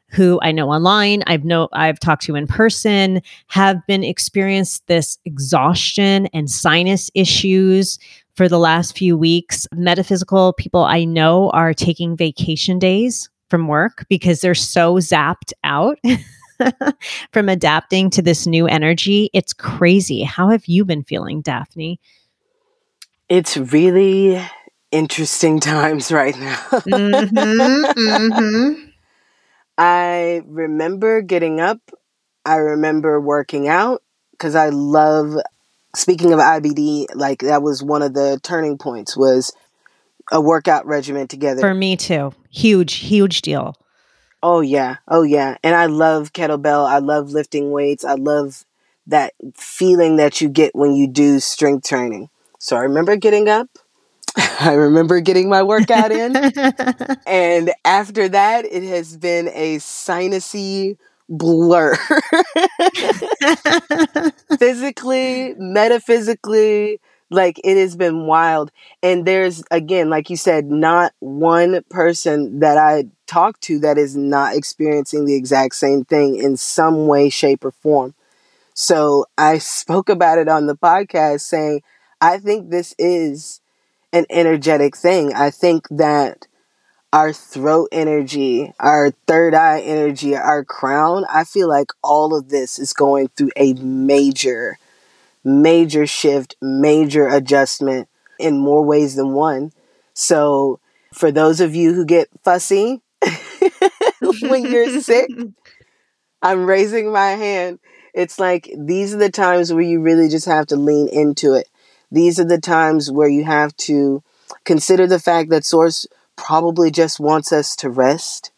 Speaker 2: who I know online, I've know I've talked to in person, have been experienced this exhaustion and sinus issues for the last few weeks. Metaphysical people I know are taking vacation days from work because they're so zapped out from adapting to this new energy. It's crazy. How have you been feeling, Daphne?
Speaker 3: It's really interesting times right now. mm-hmm, mm-hmm. I remember getting up. I remember working out because I love speaking of IBD, like that was one of the turning points was a workout regimen together.
Speaker 2: For me too. Huge, huge deal.
Speaker 3: Oh yeah. Oh yeah. And I love kettlebell. I love lifting weights. I love that feeling that you get when you do strength training. So I remember getting up. I remember getting my workout in. and after that, it has been a sinusy blur. Physically, metaphysically, like it has been wild. And there's, again, like you said, not one person that I talk to that is not experiencing the exact same thing in some way, shape, or form. So I spoke about it on the podcast saying, I think this is an energetic thing. I think that our throat energy, our third eye energy, our crown, I feel like all of this is going through a major major shift, major adjustment in more ways than one. So, for those of you who get fussy when you're sick, I'm raising my hand. It's like these are the times where you really just have to lean into it. These are the times where you have to consider the fact that Source probably just wants us to rest,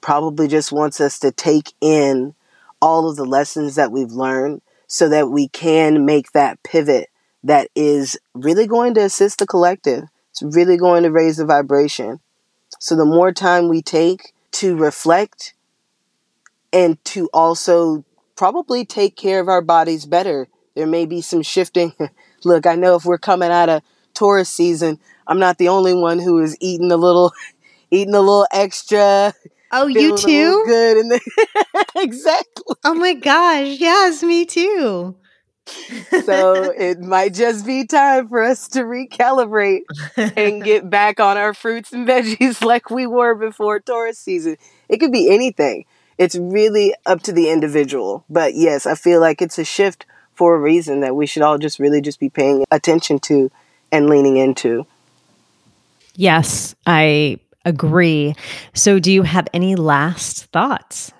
Speaker 3: probably just wants us to take in all of the lessons that we've learned so that we can make that pivot that is really going to assist the collective. It's really going to raise the vibration. So the more time we take to reflect and to also probably take care of our bodies better, there may be some shifting. Look, I know if we're coming out of Taurus season, I'm not the only one who is eating a little eating a little extra
Speaker 2: Oh, you too?
Speaker 3: Good. And exactly.
Speaker 2: Oh my gosh. Yes, me too.
Speaker 3: so it might just be time for us to recalibrate and get back on our fruits and veggies like we were before Taurus season. It could be anything. It's really up to the individual. But yes, I feel like it's a shift for a reason that we should all just really just be paying attention to and leaning into.
Speaker 2: Yes, I agree. So, do you have any last thoughts?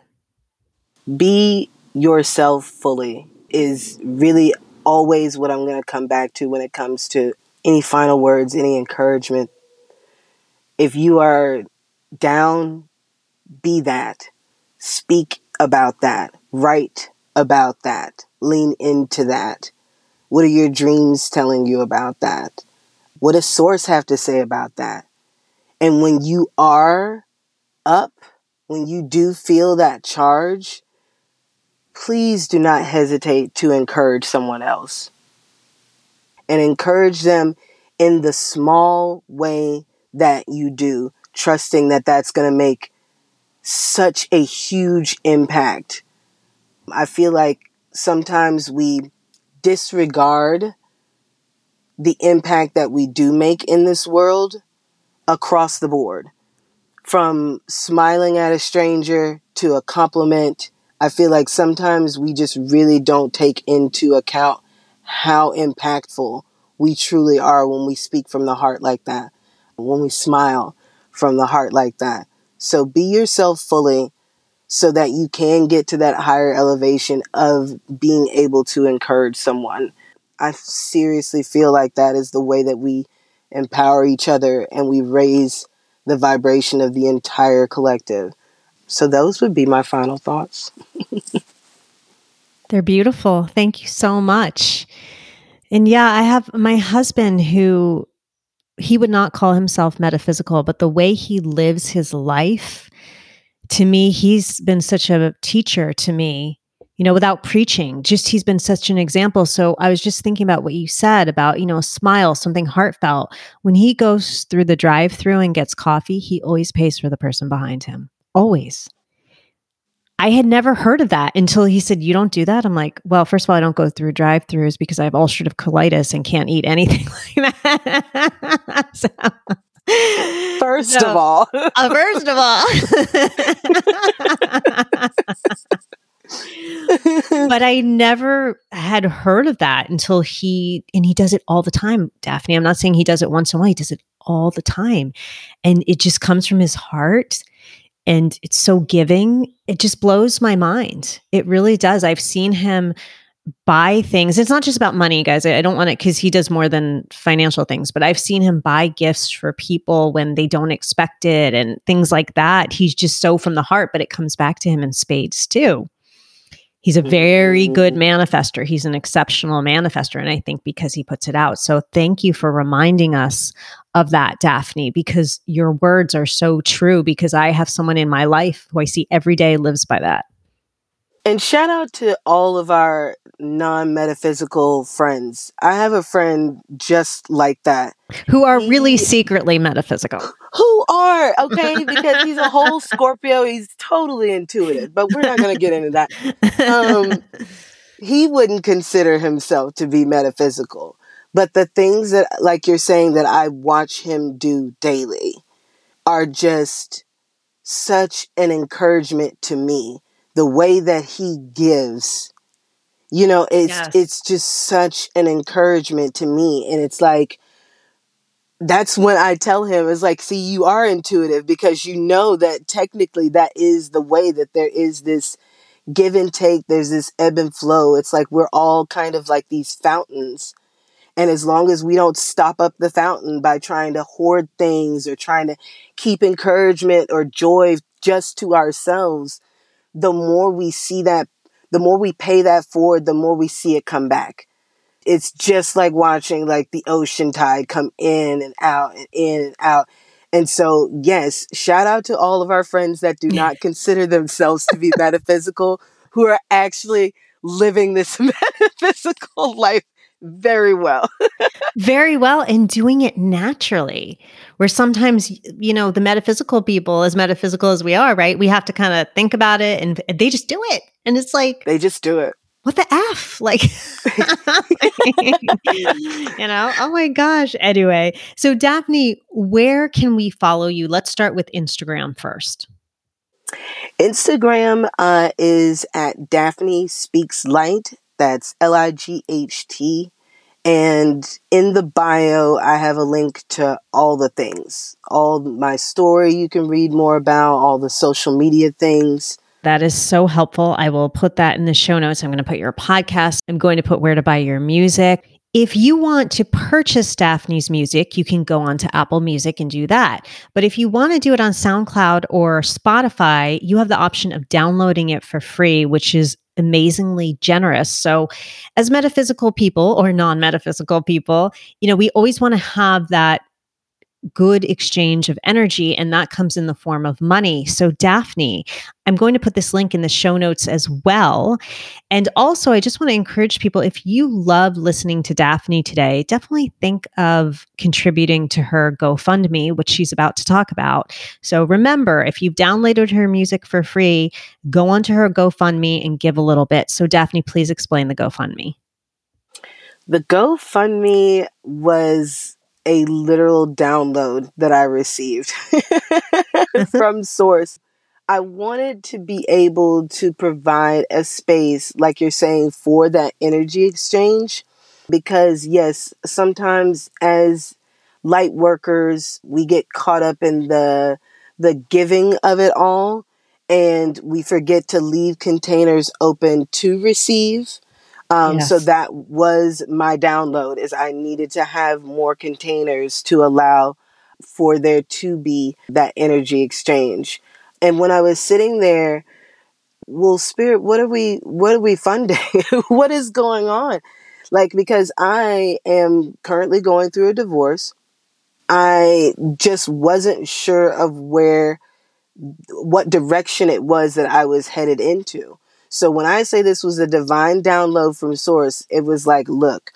Speaker 3: Be yourself fully is really always what I'm going to come back to when it comes to any final words, any encouragement. If you are down, be that. Speak about that. Write about that. Lean into that. What are your dreams telling you about that? What does Source have to say about that? And when you are up, when you do feel that charge, please do not hesitate to encourage someone else. And encourage them in the small way that you do, trusting that that's going to make such a huge impact. I feel like sometimes we disregard the impact that we do make in this world across the board from smiling at a stranger to a compliment. I feel like sometimes we just really don't take into account how impactful we truly are when we speak from the heart like that, when we smile from the heart like that. So be yourself fully so that you can get to that higher elevation of being able to encourage someone. I seriously feel like that is the way that we empower each other and we raise the vibration of the entire collective. So, those would be my final thoughts.
Speaker 2: They're beautiful. Thank you so much. And yeah, I have my husband who he would not call himself metaphysical, but the way he lives his life, to me, he's been such a teacher to me, you know, without preaching. Just he's been such an example. So I was just thinking about what you said about, you know, a smile, something heartfelt. When he goes through the drive through and gets coffee, he always pays for the person behind him. Always. I had never heard of that until he said, You don't do that? I'm like, Well, first of all, I don't go through drive throughs because I have ulcerative colitis and can't eat anything like that. so,
Speaker 3: first so, of all,
Speaker 2: uh, first of all. but I never had heard of that until he, and he does it all the time, Daphne. I'm not saying he does it once in a while, he does it all the time. And it just comes from his heart and it's so giving. It just blows my mind. It really does. I've seen him buy things. It's not just about money, guys. I don't want it because he does more than financial things, but I've seen him buy gifts for people when they don't expect it and things like that. He's just so from the heart, but it comes back to him in spades too. He's a very good mm-hmm. manifester. He's an exceptional manifester. And I think because he puts it out. So thank you for reminding us of that, Daphne, because your words are so true. Because I have someone in my life who I see every day lives by that.
Speaker 3: And shout out to all of our non metaphysical friends. I have a friend just like that.
Speaker 2: Who are really secretly metaphysical.
Speaker 3: Who are, okay? Because he's a whole Scorpio. He's totally intuitive, but we're not going to get into that. Um, he wouldn't consider himself to be metaphysical. But the things that, like you're saying, that I watch him do daily are just such an encouragement to me. The way that he gives, you know, it's yes. it's just such an encouragement to me. And it's like that's when I tell him it's like, see, you are intuitive because you know that technically that is the way that there is this give and take, there's this ebb and flow. It's like we're all kind of like these fountains and as long as we don't stop up the fountain by trying to hoard things or trying to keep encouragement or joy just to ourselves, the more we see that, the more we pay that forward, the more we see it come back. It's just like watching like the ocean tide come in and out and in and out. And so, yes, shout out to all of our friends that do not consider themselves to be metaphysical, who are actually living this metaphysical life very well.
Speaker 2: very well and doing it naturally. Where sometimes, you know, the metaphysical people, as metaphysical as we are, right? We have to kind of think about it and they just do it. And it's like,
Speaker 3: they just do it.
Speaker 2: What the F? Like, you know, oh my gosh. Anyway, so Daphne, where can we follow you? Let's start with Instagram first.
Speaker 3: Instagram uh, is at Daphne Speaks Light. That's L I G H T. And in the bio, I have a link to all the things, all my story you can read more about, all the social media things.
Speaker 2: That is so helpful. I will put that in the show notes. I'm going to put your podcast. I'm going to put where to buy your music. If you want to purchase Daphne's music, you can go on to Apple Music and do that. But if you want to do it on SoundCloud or Spotify, you have the option of downloading it for free, which is amazingly generous. So, as metaphysical people or non metaphysical people, you know, we always want to have that good exchange of energy, and that comes in the form of money. So, Daphne, I'm going to put this link in the show notes as well. And also, I just want to encourage people if you love listening to Daphne today, definitely think of contributing to her GoFundMe, which she's about to talk about. So, remember, if you've downloaded her music for free, go onto her GoFundMe and give a little bit. So, Daphne, please explain the GoFundMe.
Speaker 3: The GoFundMe was a literal download that I received from Source. I wanted to be able to provide a space, like you're saying, for that energy exchange. Because, yes, sometimes as light workers, we get caught up in the the giving of it all and we forget to leave containers open to receive. Um, yes. So that was my download is I needed to have more containers to allow for there to be that energy exchange. And when I was sitting there, well, spirit, what are we what are we funding? what is going on? Like because I am currently going through a divorce. I just wasn't sure of where what direction it was that I was headed into. So when I say this was a divine download from source, it was like, look,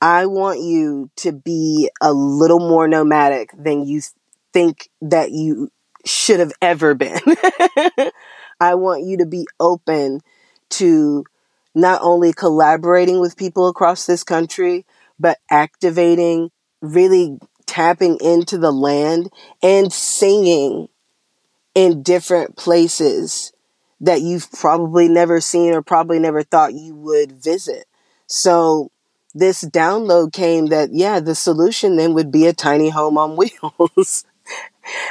Speaker 3: I want you to be a little more nomadic than you think that you should have ever been. I want you to be open to not only collaborating with people across this country, but activating, really tapping into the land and singing in different places that you've probably never seen or probably never thought you would visit. So this download came that, yeah, the solution then would be a tiny home on wheels.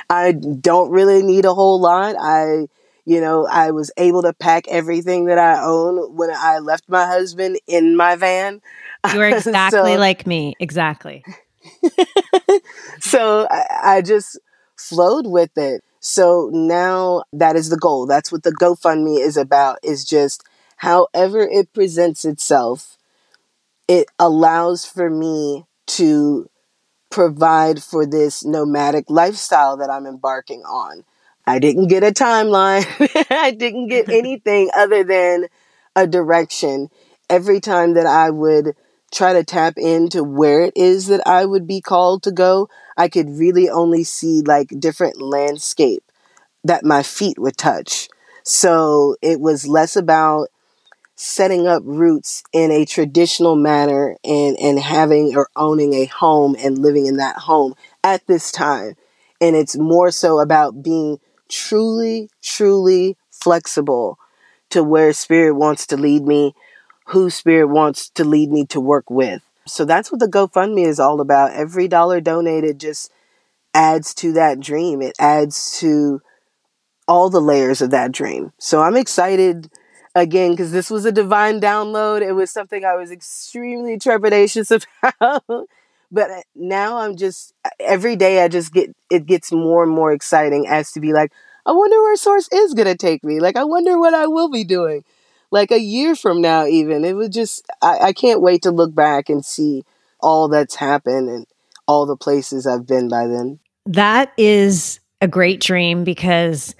Speaker 3: I don't really need a whole lot. I, you know, I was able to pack everything that I own when I left my husband in my van.
Speaker 2: You're exactly so, like me. Exactly.
Speaker 3: so I, I just flowed with it. So now that is the goal. That's what the GoFundMe is about, is just however it presents itself, it allows for me to provide for this nomadic lifestyle that I'm embarking on. I didn't get a timeline. I didn't get anything other than a direction. Every time that I would try to tap into where it is that I would be called to go, I could really only see like different landscape that my feet would touch. So it was less about setting up roots in a traditional manner and, and having or owning a home and living in that home at this time. And it's more so about being truly, truly flexible to where spirit wants to lead me, who spirit wants to lead me to work with. So that's what the GoFundMe is all about. Every dollar donated just adds to that dream. It adds to all the layers of that dream. So I'm excited again because this was a divine download. It was something I was extremely trepidatious about. but uh, now I'm just every day I just get it gets more and more exciting as to be like, I wonder where source is gonna take me. Like I wonder what I will be doing. Like a year from now, even. It was just I, I can't wait to look back and see all that's happened and all the places I've been by then.
Speaker 2: That is a great dream because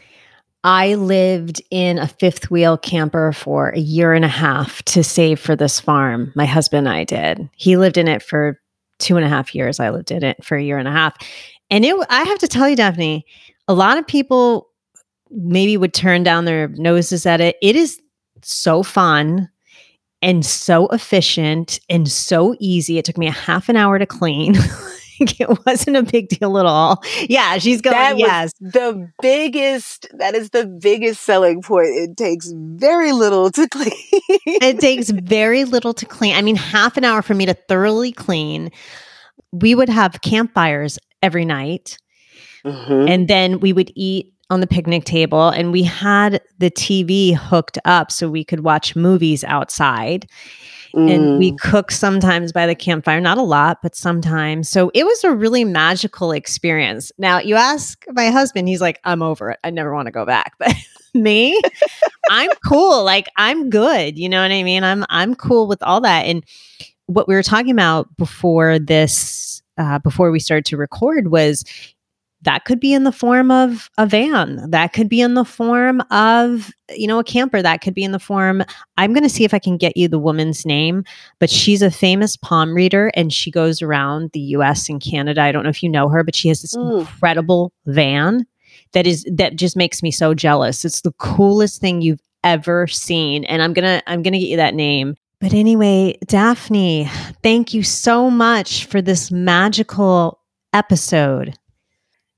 Speaker 2: I lived in a fifth wheel camper for a year and a half to save for this farm. My husband and I did. He lived in it for two and a half years. I lived in it for a year and a half. And it, I have to tell you, Daphne, a lot of people maybe would turn down their noses at it. It is so fun and so efficient and so easy. It took me a half an hour to clean. it wasn't a big deal at all. Yeah, she's going, that yes.
Speaker 3: the biggest, that is the biggest selling point. It takes very little to clean.
Speaker 2: it takes very little to clean. I mean, half an hour for me to thoroughly clean. We would have campfires every night. Mm-hmm. And then we would eat on the picnic table and we had the TV hooked up so we could watch movies outside. Mm. And we mm. cook sometimes by the campfire, not a lot, but sometimes. So it was a really magical experience. Now, you ask my husband, he's like, I'm over it. I never want to go back. But me, I'm cool. Like I'm good. You know what I mean? I'm I'm cool with all that. And what we were talking about before this uh, before we started to record was that could be in the form of a van that could be in the form of you know a camper that could be in the form i'm going to see if i can get you the woman's name but she's a famous palm reader and she goes around the us and canada i don't know if you know her but she has this mm. incredible van that is that just makes me so jealous it's the coolest thing you've ever seen and i'm going to i'm going to get you that name but anyway daphne thank you so much for this magical episode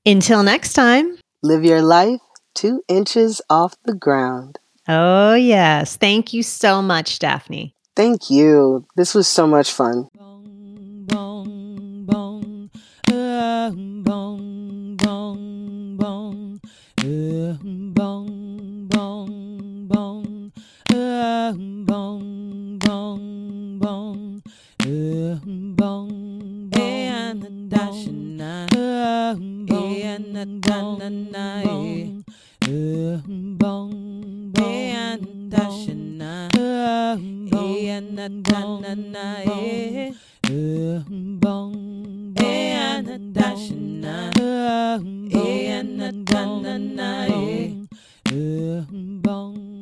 Speaker 2: until next time,
Speaker 3: live your life two inches off the ground.
Speaker 2: Oh, yes. Thank you so much, Daphne.
Speaker 3: Thank you. This was so much fun.
Speaker 1: Bong, bong, bong. Uh, bong, bong, bong. Uh, bong, bong, bong. Uh, bong, bong, bong. Uh, bong,
Speaker 4: And the
Speaker 1: bong,
Speaker 4: dash
Speaker 1: bong.
Speaker 4: and I,
Speaker 1: Uh,
Speaker 4: and da na na,
Speaker 1: bong, bong, bong,
Speaker 4: and the dash and I, and the da na na,
Speaker 1: bong, uh, bong, bong,
Speaker 4: and the dash and I,
Speaker 1: uh,
Speaker 4: da na na,
Speaker 1: bong,